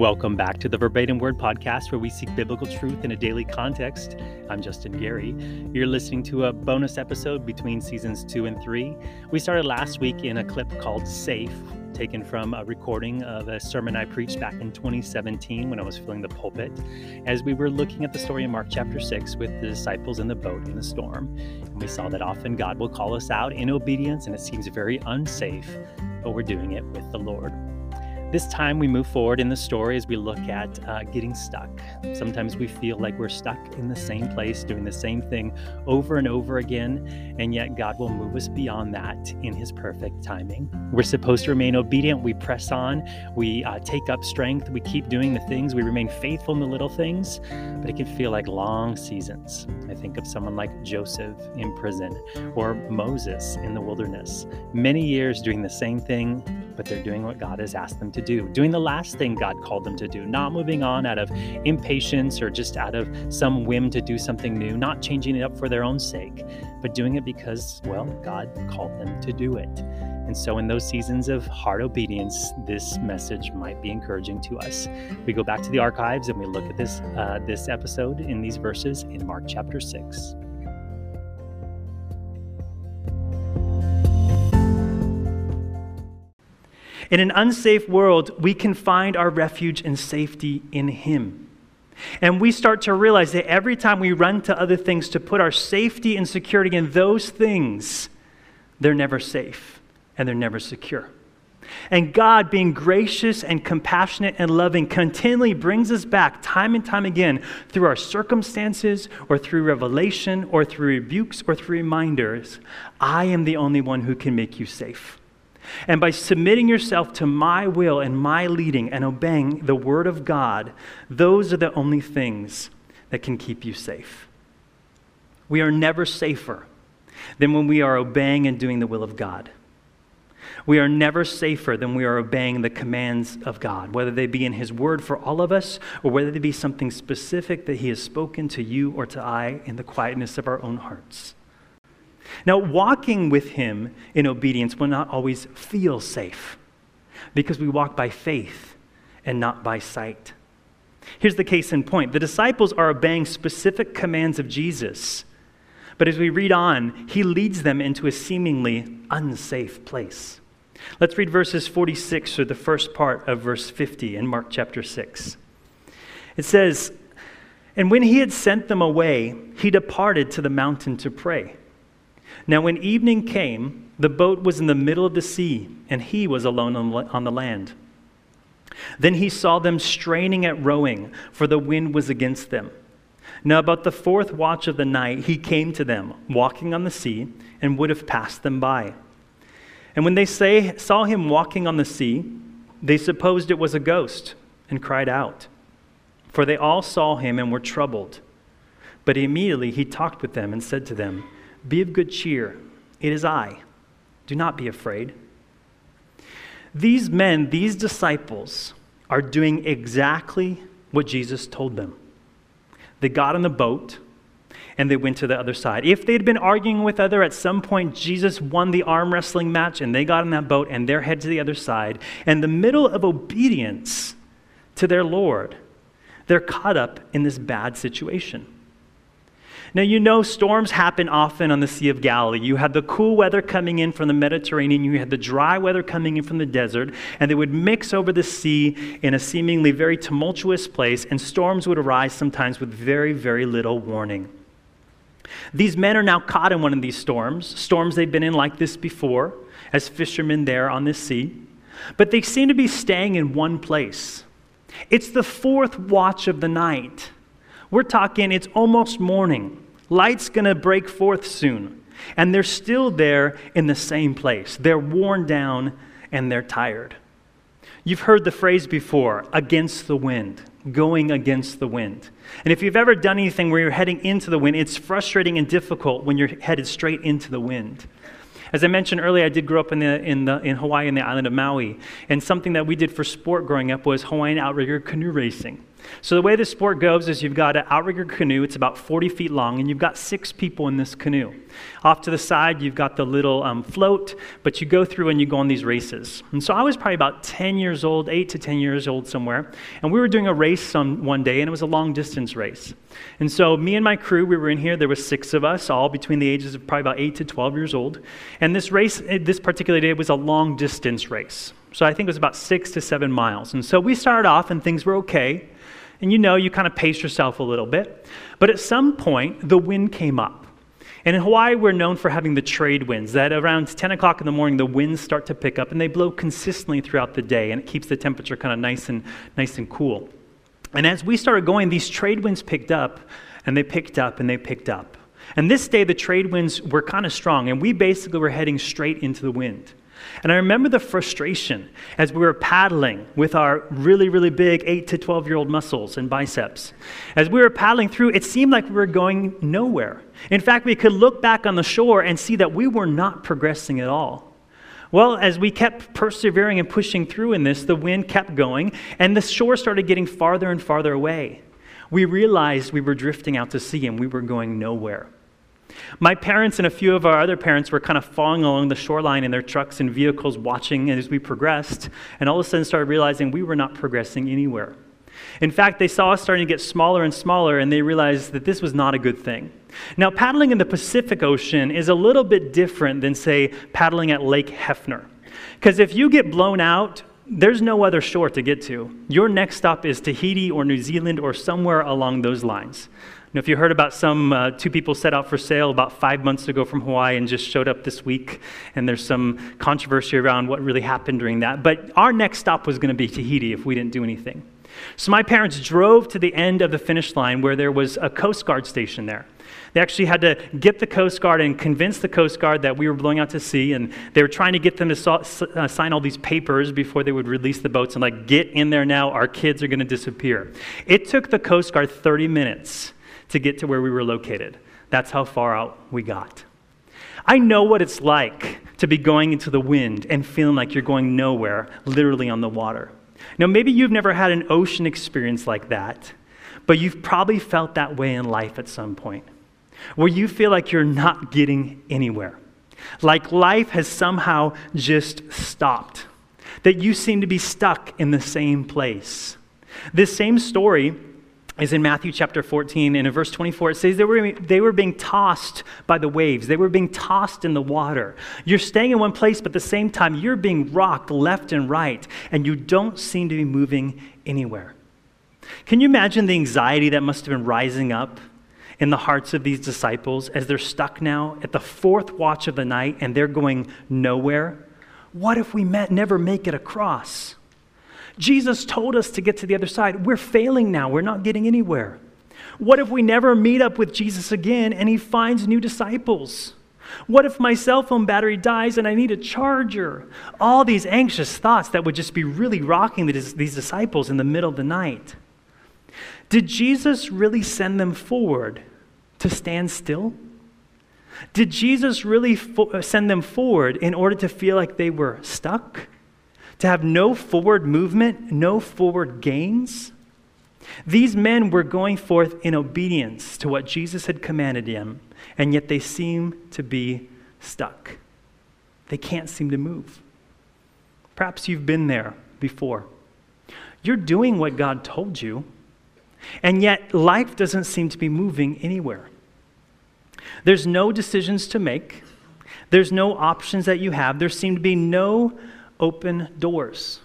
Welcome back to the Verbatim Word Podcast, where we seek biblical truth in a daily context. I'm Justin Gary. You're listening to a bonus episode between seasons two and three. We started last week in a clip called Safe, taken from a recording of a sermon I preached back in 2017 when I was filling the pulpit, as we were looking at the story in Mark chapter 6 with the disciples in the boat in the storm. And we saw that often God will call us out in obedience, and it seems very unsafe, but we're doing it with the Lord. This time we move forward in the story as we look at uh, getting stuck. Sometimes we feel like we're stuck in the same place, doing the same thing over and over again, and yet God will move us beyond that in His perfect timing. We're supposed to remain obedient. We press on, we uh, take up strength, we keep doing the things, we remain faithful in the little things, but it can feel like long seasons. I think of someone like Joseph in prison or Moses in the wilderness. Many years doing the same thing, but they're doing what God has asked them to do, doing the last thing God called them to do, not moving on out of impatience or just out of some whim to do something new, not changing it up for their own sake, but doing it because, well, God called them to do it. And so, in those seasons of hard obedience, this message might be encouraging to us. We go back to the archives and we look at this uh, this episode in these verses in Mark chapter six. In an unsafe world, we can find our refuge and safety in Him. And we start to realize that every time we run to other things to put our safety and security in those things, they're never safe and they're never secure. And God, being gracious and compassionate and loving, continually brings us back time and time again through our circumstances or through revelation or through rebukes or through reminders. I am the only one who can make you safe. And by submitting yourself to my will and my leading and obeying the word of God, those are the only things that can keep you safe. We are never safer than when we are obeying and doing the will of God. We are never safer than we are obeying the commands of God, whether they be in His Word for all of us or whether they be something specific that He has spoken to you or to I in the quietness of our own hearts. Now, walking with Him in obedience will not always feel safe because we walk by faith and not by sight. Here's the case in point the disciples are obeying specific commands of Jesus, but as we read on, He leads them into a seemingly unsafe place. Let's read verses 46 through the first part of verse 50 in Mark chapter 6. It says, And when he had sent them away, he departed to the mountain to pray. Now, when evening came, the boat was in the middle of the sea, and he was alone on the land. Then he saw them straining at rowing, for the wind was against them. Now, about the fourth watch of the night, he came to them, walking on the sea, and would have passed them by. And when they say, saw him walking on the sea, they supposed it was a ghost, and cried out. For they all saw him and were troubled. But immediately he talked with them and said to them, be of good cheer. It is I. Do not be afraid. These men, these disciples, are doing exactly what Jesus told them. They got on the boat and they went to the other side. If they'd been arguing with other, at some point Jesus won the arm wrestling match and they got on that boat and they're head to the other side. In the middle of obedience to their Lord, they're caught up in this bad situation. Now, you know, storms happen often on the Sea of Galilee. You had the cool weather coming in from the Mediterranean, you had the dry weather coming in from the desert, and they would mix over the sea in a seemingly very tumultuous place, and storms would arise sometimes with very, very little warning. These men are now caught in one of these storms, storms they've been in like this before, as fishermen there on this sea, but they seem to be staying in one place. It's the fourth watch of the night. We're talking, it's almost morning. Light's to break forth soon. And they're still there in the same place. They're worn down and they're tired. You've heard the phrase before against the wind, going against the wind. And if you've ever done anything where you're heading into the wind, it's frustrating and difficult when you're headed straight into the wind. As I mentioned earlier, I did grow up in, the, in, the, in Hawaii, in the island of Maui. And something that we did for sport growing up was Hawaiian outrigger canoe racing. So, the way this sport goes is you've got an outrigger canoe, it's about 40 feet long, and you've got six people in this canoe. Off to the side, you've got the little um, float, but you go through and you go on these races. And so, I was probably about 10 years old, 8 to 10 years old somewhere, and we were doing a race some, one day, and it was a long distance race. And so, me and my crew, we were in here, there were six of us, all between the ages of probably about 8 to 12 years old. And this race, eh, this particular day, was a long distance race. So, I think it was about six to seven miles. And so, we started off, and things were okay. And you know, you kind of pace yourself a little bit. But at some point, the wind came up. And in Hawaii, we're known for having the trade winds, that around 10 o'clock in the morning, the winds start to pick up and they blow consistently throughout the day, and it keeps the temperature kind of nice and, nice and cool. And as we started going, these trade winds picked up, and they picked up, and they picked up. And this day, the trade winds were kind of strong, and we basically were heading straight into the wind. And I remember the frustration as we were paddling with our really, really big 8 to 12 year old muscles and biceps. As we were paddling through, it seemed like we were going nowhere. In fact, we could look back on the shore and see that we were not progressing at all. Well, as we kept persevering and pushing through in this, the wind kept going, and the shore started getting farther and farther away. We realized we were drifting out to sea and we were going nowhere. My parents and a few of our other parents were kind of following along the shoreline in their trucks and vehicles, watching as we progressed, and all of a sudden started realizing we were not progressing anywhere. In fact, they saw us starting to get smaller and smaller, and they realized that this was not a good thing. Now, paddling in the Pacific Ocean is a little bit different than, say, paddling at Lake Hefner. Because if you get blown out, there's no other shore to get to. Your next stop is Tahiti or New Zealand or somewhere along those lines know, if you heard about some uh, two people set out for sail about five months ago from Hawaii and just showed up this week, and there's some controversy around what really happened during that. But our next stop was going to be Tahiti if we didn't do anything. So my parents drove to the end of the finish line where there was a Coast Guard station there. They actually had to get the Coast Guard and convince the Coast Guard that we were blowing out to sea, and they were trying to get them to uh, sign all these papers before they would release the boats and, like, get in there now, our kids are going to disappear. It took the Coast Guard 30 minutes to get to where we were located. That's how far out we got. I know what it's like to be going into the wind and feeling like you're going nowhere, literally on the water. Now, maybe you've never had an ocean experience like that, but you've probably felt that way in life at some point, where you feel like you're not getting anywhere, like life has somehow just stopped, that you seem to be stuck in the same place. This same story is in Matthew chapter 14, and in verse 24, it says they were, they were being tossed by the waves. They were being tossed in the water. You're staying in one place, but at the same time, you're being rocked left and right, and you don't seem to be moving anywhere. Can you imagine the anxiety that must have been rising up in the hearts of these disciples as they're stuck now at the fourth watch of the night and they're going nowhere? What if we met, never make it across? Jesus told us to get to the other side. We're failing now, we're not getting anywhere. What if we never meet up with Jesus again and he finds new disciples? What if my cell phone battery dies and I need a charger? All these anxious thoughts that would just be really rocking these disciples in the middle of the night. Did Jesus really send them forward to stand still? Did Jesus really fo- send them forward in order to feel like they were stuck? To have no forward movement, no forward gains. These men were going forth in obedience to what Jesus had commanded them, and yet they seem to be stuck. They can't seem to move. Perhaps you've been there before. You're doing what God told you, and yet life doesn't seem to be moving anywhere. There's no decisions to make, there's no options that you have, there seem to be no open doors.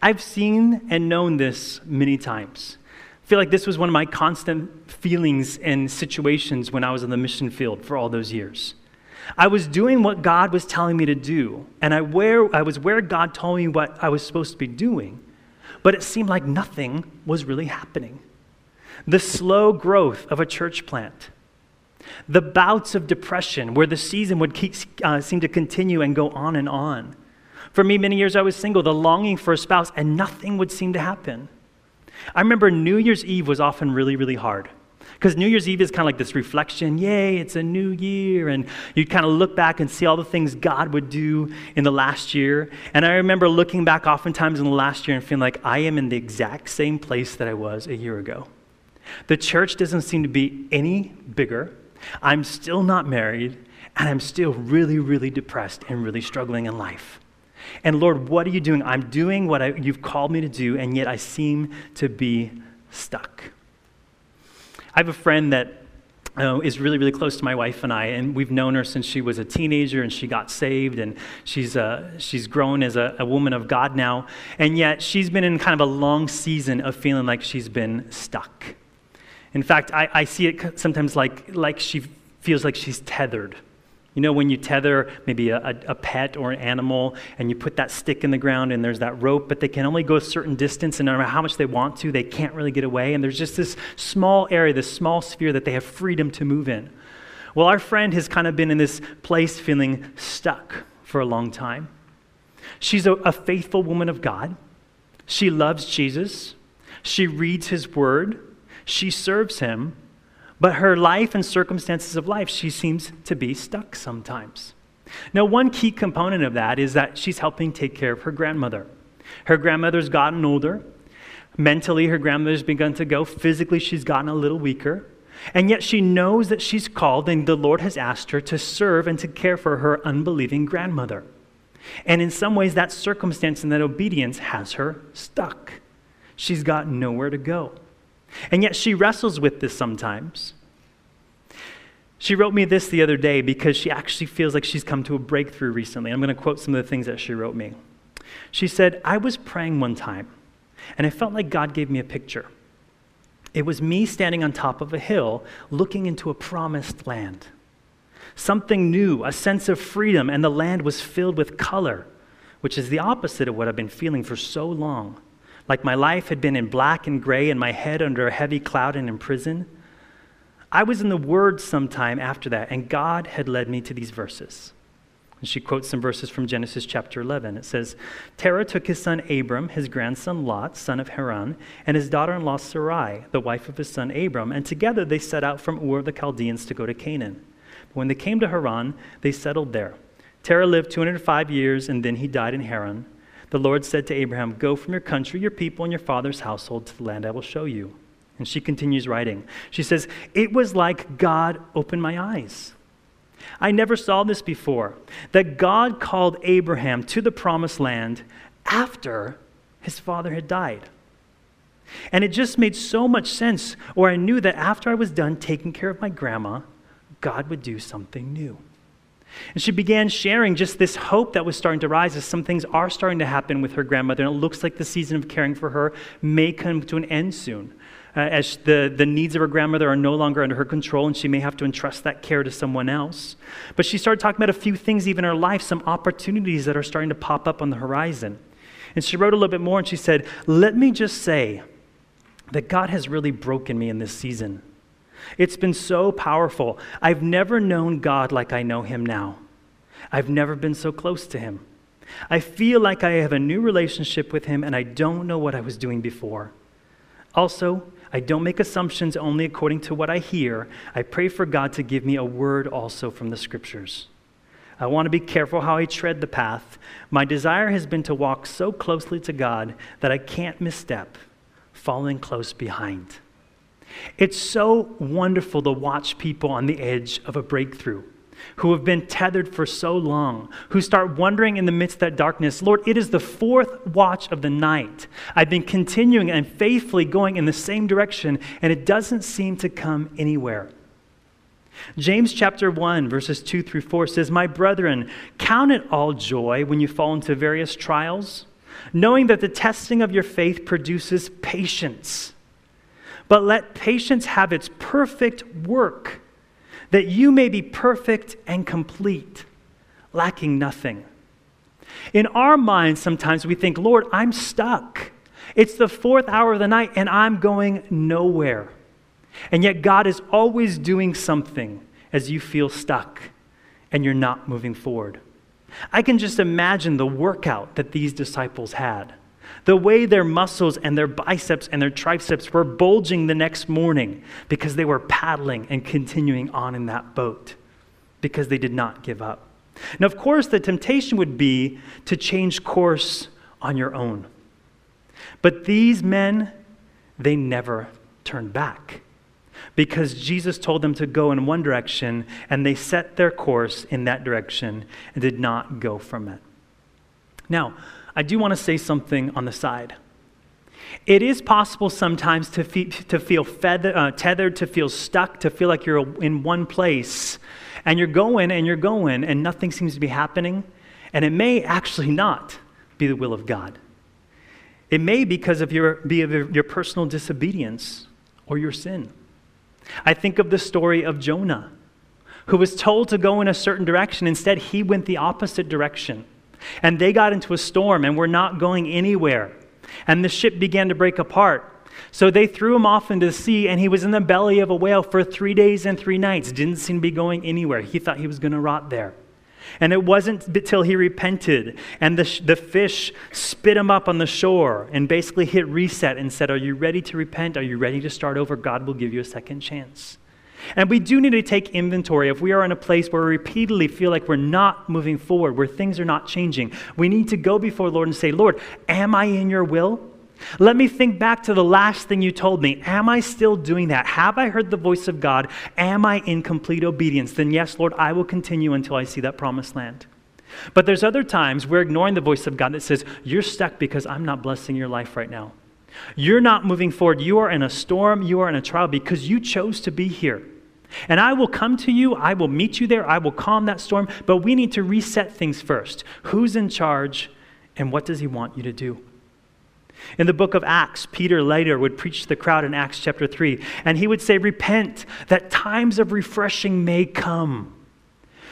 I've seen and known this many times. I feel like this was one of my constant feelings and situations when I was in the mission field for all those years. I was doing what God was telling me to do, and I, where, I was where God told me what I was supposed to be doing, but it seemed like nothing was really happening. The slow growth of a church plant, the bouts of depression where the season would keep, uh, seem to continue and go on and on for me, many years I was single, the longing for a spouse, and nothing would seem to happen. I remember New Year's Eve was often really, really hard Because New Year's Eve is kind of like this reflection yay, it's a new year. And you kind of look back and see all the things God would do in the last year. And I remember looking back oftentimes in the last year and feeling like I am in the exact same place that I was a year ago. The church doesn't seem to be any bigger. I'm still not married, and I'm still really, really depressed and really struggling in life. And Lord, what are you doing? I'm doing what I, you've called me to do, and yet I seem to be stuck. I have a friend that uh, is really, really close to my wife and I, and we've known her since she was a teenager and she got saved, and she's, uh, she's grown as a, a woman of God now. And yet, she's been in kind of a long season of feeling like she's been stuck. In fact, I, I see it sometimes like, like she feels like she's tethered you know, when you tether maybe a, a, pet or an animal and you put that stick in the ground and there's that rope, but they can only go a certain distance, and no matter how much they want to, they can't really get away. And there's just this small area, this small sphere that they have freedom to move in. Well, our friend has kind of been in this place feeling stuck for a long time. She's a, a faithful woman of God. She loves Jesus. She reads his word. She serves him. But her life and circumstances of life, she seems to be stuck sometimes. Now, one key component of that is that she's helping take care of her grandmother. Her grandmother's gotten older. Mentally, her grandmother's begun to go. Physically, she's gotten a little weaker. And yet, she knows that she's called, and the Lord has asked her to serve and to care for her unbelieving grandmother. And in some ways, that circumstance and that obedience has her stuck. She's got nowhere to go. And yet she wrestles with this sometimes. She wrote me this the other day because she actually feels like she's come to a breakthrough recently. I'm going to quote some of the things that she wrote me. She said, I was praying one time, and I felt like God gave me a picture. It was me standing on top of a hill looking into a promised land. Something new, a sense of freedom, and the land was filled with color, which is the opposite of what I've been feeling for so long like my life had been in black and gray and my head under a heavy cloud and in prison. I was in the Word sometime after that, and God had led me to these verses. And she quotes some verses from Genesis chapter 11. It says, Terah took his son Abram, his grandson Lot, son of Haran, and his daughter in law Sarai, the wife of his son Abram, and together they set out from Ur of the Chaldeans to go to Canaan. But when they came to Haran, they settled there. Terah lived 205 years, and then he died in Haran the Lord said to Abraham, Go from your country, your people, and your father's household to the land I will show you. And she continues writing. She says, It was like God opened my eyes. I never saw this before that God called Abraham to the promised land after his father had died. And it just made so much sense, or I knew that after I was done taking care of my grandma, God would do something new. And she began sharing just this hope that was starting to rise as some things are starting to happen with her grandmother. And it looks like the season of caring for her may come to an end soon. Uh, as the, the needs of her grandmother are no longer under her control, and she may have to entrust that care to someone else. But she started talking about a few things, even in her life, some opportunities that are starting to pop up on the horizon. And she wrote a little bit more, and she said, Let me just say that God has really broken me in this season. It's been so powerful. I've never known God like I know him now. I've never been so close to him. I feel like I have a new relationship with him and I don't know what I was doing before. Also, I don't make assumptions only according to what I hear. I pray for God to give me a word also from the scriptures. I want to be careful how I tread the path. My desire has been to walk so closely to God that I can't misstep, falling close behind. It's so wonderful to watch people on the edge of a breakthrough who have been tethered for so long, who start wondering in the midst of that darkness, Lord, it is the fourth watch of the night. I've been continuing and faithfully going in the same direction, and it doesn't seem to come anywhere. James chapter 1, verses 2 through 4 says, My brethren, count it all joy when you fall into various trials, knowing that the testing of your faith produces patience. But let patience have its perfect work, that you may be perfect and complete, lacking nothing. In our minds, sometimes we think, Lord, I'm stuck. It's the fourth hour of the night and I'm going nowhere. And yet, God is always doing something as you feel stuck and you're not moving forward. I can just imagine the workout that these disciples had The way their muscles and their biceps and their triceps were bulging the next morning because they were paddling and continuing on in that boat because they did not give up. Now, of course, the temptation would be to change course on your own. But these men, they never turned back because Jesus told them to go in one direction and they set their course in that direction and did not go from it. Now, I do want to say something on the side. It is possible sometimes to, fe- to feel feather, uh, tethered, to feel stuck, to feel like you're in one place and you're going and you're going and nothing seems to be happening. And it may actually not be the will of God. It may because of your, be of your personal disobedience or your sin. I think of the story of Jonah, who was told to go in a certain direction. Instead, he went the opposite direction. And they got into a storm and were not going anywhere. And the ship began to break apart. So they threw him off into the sea, and he was in the belly of a whale for three days and three nights. Didn't seem to be going anywhere. He thought he was going to rot there. And it wasn't until he repented and the, the fish spit him up on the shore and basically hit reset and said, Are you ready to repent? Are you ready to start over? God will give you a second chance. And we do need to take inventory. If we are in a place where we repeatedly feel like we're not moving forward, where things are not changing, we need to go before Lord and say, Lord, am I in your will? Let me think back to the last thing you told me. Am I still doing that? Have I heard the voice of God? Am I in complete obedience? Then, yes, Lord, I will continue until I see that promised land. But there's other times we're ignoring the voice of God that says, You're stuck because I'm not blessing your life right now. You're not moving forward. You are in a storm. You are in a trial because you chose to be here. And I will come to you. I will meet you there. I will calm that storm. But we need to reset things first. Who's in charge and what does he want you to do? In the book of Acts, Peter later would preach to the crowd in Acts chapter 3, and he would say, Repent, that times of refreshing may come.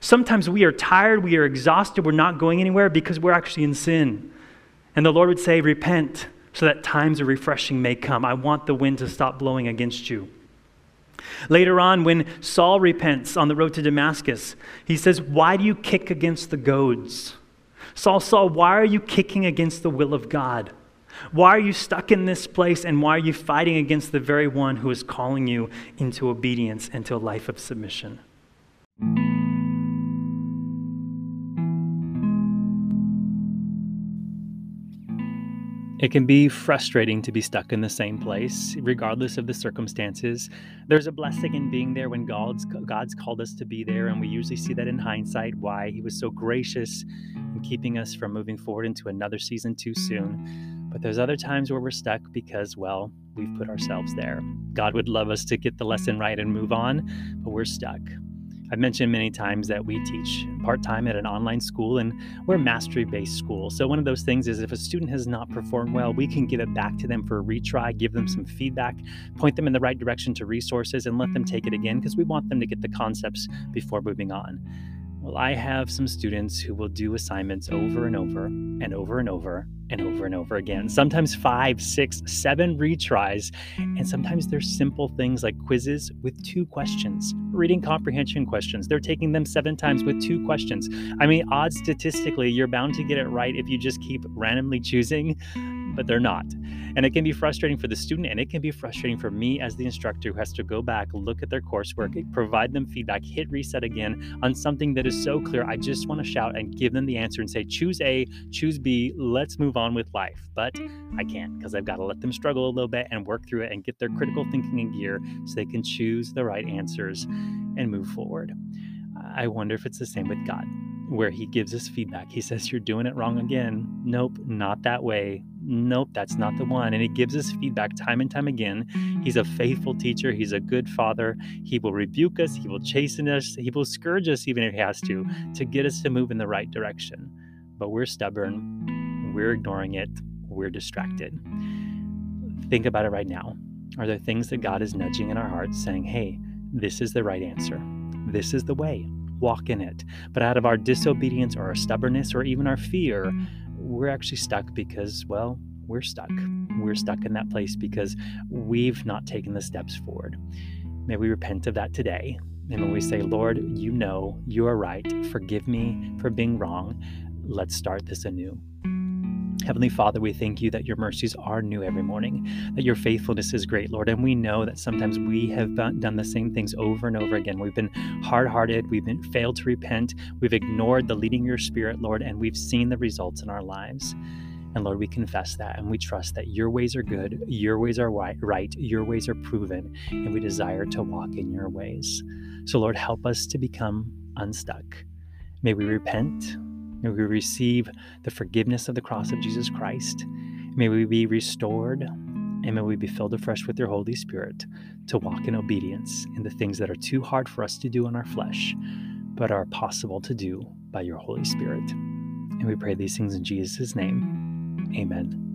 Sometimes we are tired, we are exhausted, we're not going anywhere because we're actually in sin. And the Lord would say, Repent, so that times of refreshing may come. I want the wind to stop blowing against you. Later on, when Saul repents on the road to Damascus, he says, Why do you kick against the goads? Saul, Saul, why are you kicking against the will of God? Why are you stuck in this place and why are you fighting against the very one who is calling you into obedience and to a life of submission? It can be frustrating to be stuck in the same place, regardless of the circumstances. There's a blessing in being there when God's, God's called us to be there, and we usually see that in hindsight why He was so gracious in keeping us from moving forward into another season too soon. But there's other times where we're stuck because, well, we've put ourselves there. God would love us to get the lesson right and move on, but we're stuck. I've mentioned many times that we teach part time at an online school and we're mastery based school. So, one of those things is if a student has not performed well, we can give it back to them for a retry, give them some feedback, point them in the right direction to resources, and let them take it again because we want them to get the concepts before moving on. Well, I have some students who will do assignments over and over and over and over and over and over again. Sometimes five, six, seven retries. And sometimes they're simple things like quizzes with two questions, reading comprehension questions. They're taking them seven times with two questions. I mean, odds statistically, you're bound to get it right if you just keep randomly choosing but they're not. And it can be frustrating for the student, and it can be frustrating for me as the instructor who has to go back, look at their coursework, mm-hmm. provide them feedback, hit reset again on something that is so clear. I just want to shout and give them the answer and say, choose A, choose B, let's move on with life. But I can't because I've got to let them struggle a little bit and work through it and get their critical thinking in gear so they can choose the right answers and move forward. I wonder if it's the same with God where he gives us feedback. He says, You're doing it wrong again. Nope, not that way. Nope, that's not the one. And he gives us feedback time and time again. He's a faithful teacher. He's a good father. He will rebuke us. He will chasten us. He will scourge us, even if he has to, to get us to move in the right direction. But we're stubborn. We're ignoring it. We're distracted. Think about it right now. Are there things that God is nudging in our hearts saying, Hey, this is the right answer? This is the way walk in it. But out of our disobedience or our stubbornness or even our fear, we're actually stuck because, well, we're stuck. We're stuck in that place because we've not taken the steps forward. May we repent of that today. And when we say, Lord, you know, you are right, forgive me for being wrong, let's start this anew. Heavenly Father, we thank you that your mercies are new every morning, that your faithfulness is great, Lord. And we know that sometimes we have done the same things over and over again. We've been hard hearted, we've been failed to repent, we've ignored the leading of your spirit, Lord, and we've seen the results in our lives. And Lord, we confess that and we trust that your ways are good, your ways are right, your ways are proven, and we desire to walk in your ways. So, Lord, help us to become unstuck. May we repent May we receive the forgiveness of the cross of Jesus Christ. May we be restored and may we be filled afresh with your Holy Spirit to walk in obedience in the things that are too hard for us to do in our flesh, but are possible to do by your Holy Spirit. And we pray these things in Jesus' name. Amen.